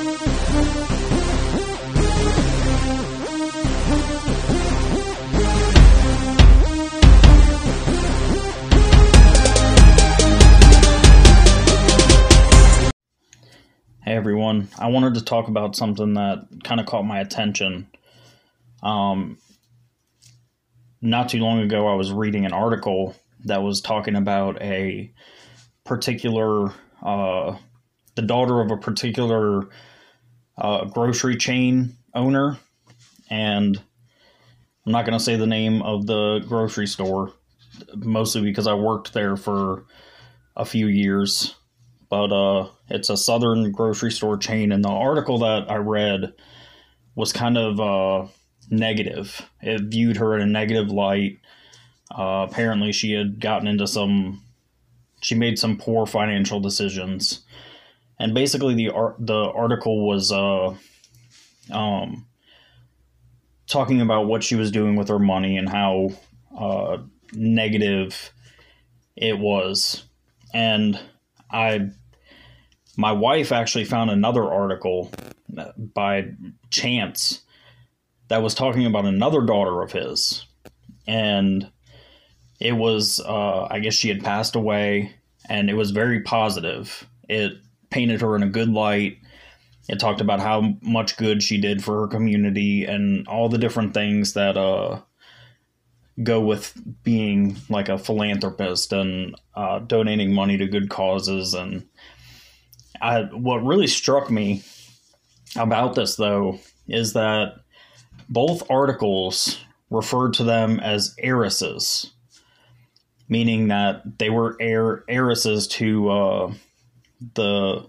Hey everyone, I wanted to talk about something that kind of caught my attention. Um, not too long ago, I was reading an article that was talking about a particular, uh, the daughter of a particular uh, grocery chain owner, and I'm not going to say the name of the grocery store, mostly because I worked there for a few years but uh, it's a southern grocery store chain. And the article that I read was kind of uh, negative. It viewed her in a negative light. Uh, apparently, she had gotten into some, she made some poor financial decisions, and basically the art the article was uh, um, talking about what she was doing with her money and how uh, negative it was, and I my wife actually found another article by chance that was talking about another daughter of his. And it was uh, i guess she had passed away and it was very positive. It painted her in a good light. It talked about how much good she did for her community and all the different things that uh, go with being like a philanthropist and uh, donating money to good causes. And I, what really struck me about this, though, is that both articles referred to them as heiresses, meaning that they were heir, heiresses to uh, the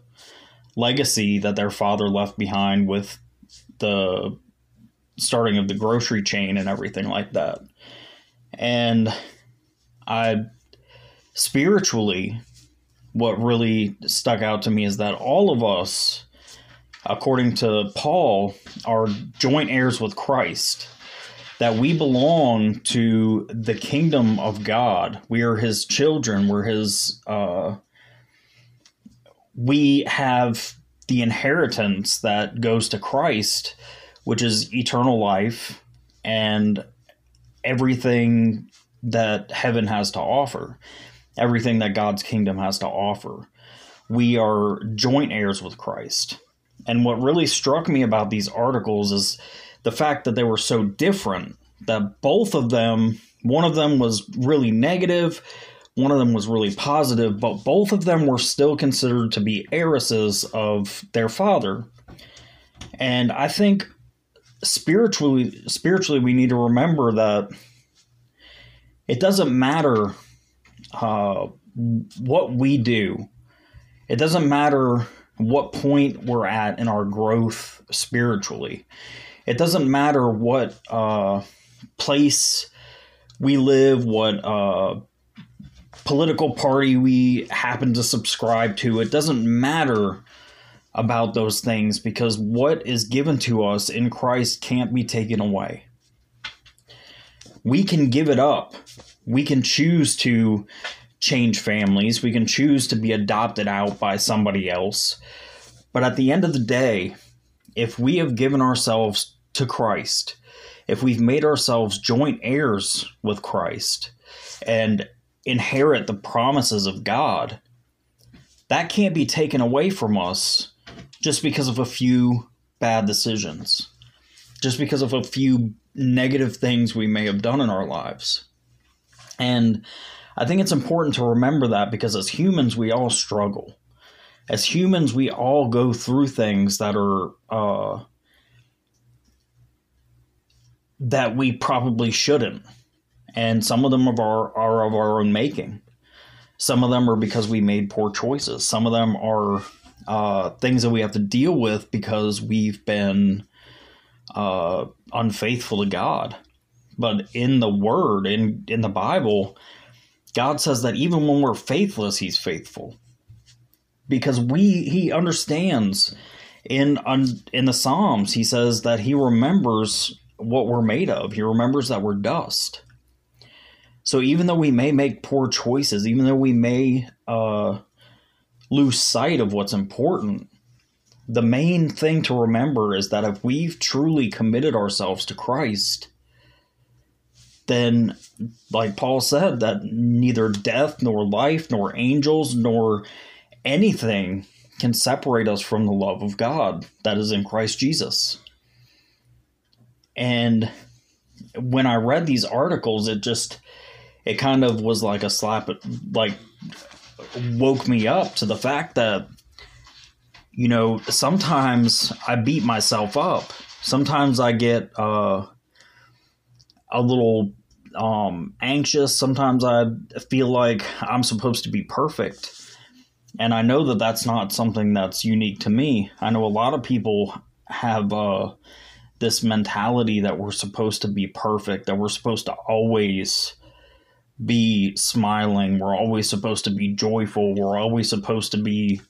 legacy that their father left behind with the starting of the grocery chain and everything like that. And I spiritually what really stuck out to me is that all of us, according to Paul, are joint heirs with Christ. That we belong to the kingdom of God. We are His children. We're His. Uh, we have the inheritance that goes to Christ, which is eternal life and everything that heaven has to offer everything that God's kingdom has to offer. We are joint heirs with Christ. And what really struck me about these articles is the fact that they were so different, that both of them, one of them was really negative, one of them was really positive, but both of them were still considered to be heiresses of their father. And I think spiritually spiritually we need to remember that it doesn't matter uh, what we do. It doesn't matter what point we're at in our growth spiritually. It doesn't matter what uh, place we live, what uh, political party we happen to subscribe to. It doesn't matter about those things because what is given to us in Christ can't be taken away. We can give it up we can choose to change families, we can choose to be adopted out by somebody else. But at the end of the day, if we have given ourselves to Christ, if we've made ourselves joint heirs with Christ and inherit the promises of God, that can't be taken away from us just because of a few bad decisions, just because of a few negative things we may have done in our lives. And I think it's important to remember that because as humans, we all struggle. As humans, we all go through things that are uh, that we probably shouldn't, and some of them are, are of our own making. Some of them are because we made poor choices. Some of them are uh, things that we have to deal with because we've been uh, unfaithful to God. But in the Word, in in the Bible, God says that even when we're faithless, He's faithful, because we He understands. In in the Psalms, He says that He remembers what we're made of. He remembers that we're dust. So even though we may make poor choices, even though we may uh, lose sight of what's important, the main thing to remember is that if we've truly committed ourselves to Christ, then, like Paul said, that neither death, nor life, nor angels, nor anything can separate us from the love of God that is in Christ Jesus. And when I read these articles, it just, it kind of was like a slap, like, woke me up to the fact that you know, sometimes I beat myself up. Sometimes I get uh, a little um, anxious. Sometimes I feel like I'm supposed to be perfect. And I know that that's not something that's unique to me. I know a lot of people have uh, this mentality that we're supposed to be perfect, that we're supposed to always be smiling, we're always supposed to be joyful, we're always supposed to be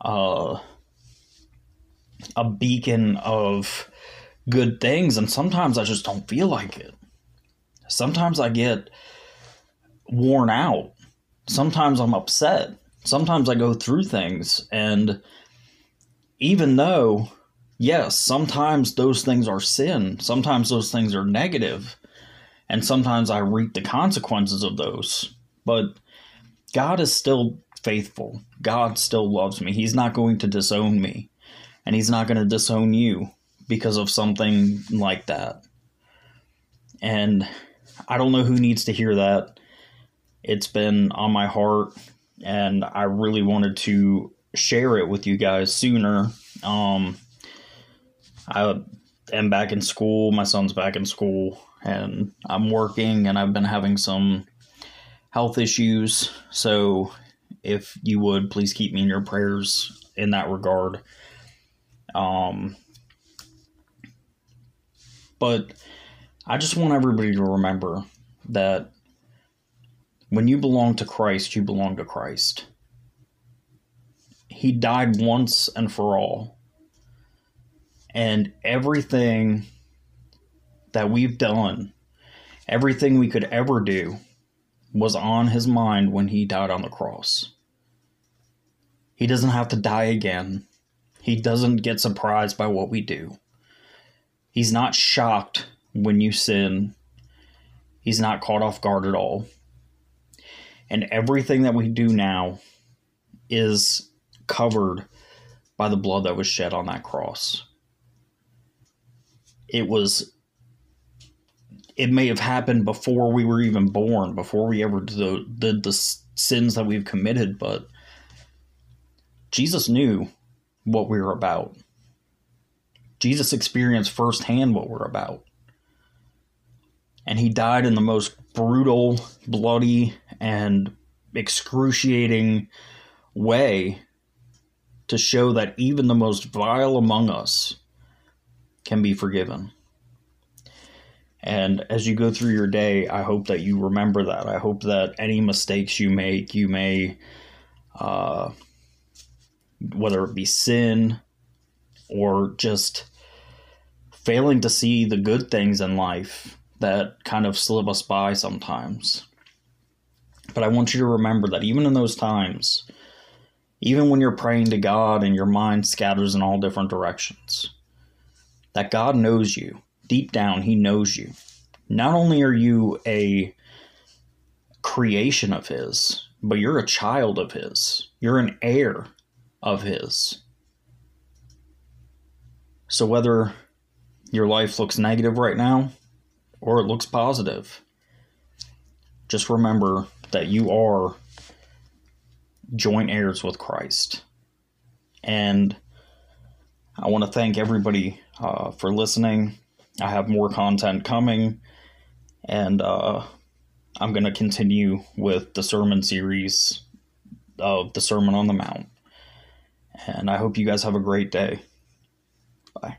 uh, a beacon of good things, and sometimes I just don't feel like it. Sometimes I get worn out. Sometimes I'm upset. Sometimes I go through things, and even though, yes, sometimes those things are sin, sometimes those things are negative, and sometimes I reap the consequences of those. But God is still faithful. God still loves me. He's not going to disown me. And He's not going to disown you because of something like that. And I don't know who needs to hear that. It's been on my heart, and I really wanted to share it with you guys sooner. Um, I am back in school. My son's back in school, and I'm working, and I've been having some health issues. So if you would please keep me in your prayers in that regard. Um, but I just want everybody to remember that when you belong to Christ, you belong to Christ. He died once and for all. And everything that we've done, everything we could ever do, was on his mind when he died on the cross. He doesn't have to die again. He doesn't get surprised by what we do. He's not shocked when you sin. He's not caught off guard at all. And everything that we do now is covered by the blood that was shed on that cross. It was it may have happened before we were even born, before we ever did the, did the sins that we've committed, but Jesus knew what we were about. Jesus experienced firsthand what we're about. And he died in the most brutal, bloody, and excruciating way to show that even the most vile among us can be forgiven. And as you go through your day, I hope that you remember that. I hope that any mistakes you make, you may, uh, whether it be sin or just failing to see the good things in life that kind of slip us by sometimes. But I want you to remember that even in those times, even when you're praying to God and your mind scatters in all different directions, that God knows you deep down, He knows you. Not only are you a creation of His, but you're a child of His, you're an heir of His. So whether your life looks negative right now or it looks positive, just remember that you are joint heirs with Christ. And I want to thank everybody uh, for listening. I have more content coming, and uh, I'm going to continue with the sermon series of the Sermon on the Mount. And I hope you guys have a great day. Bye.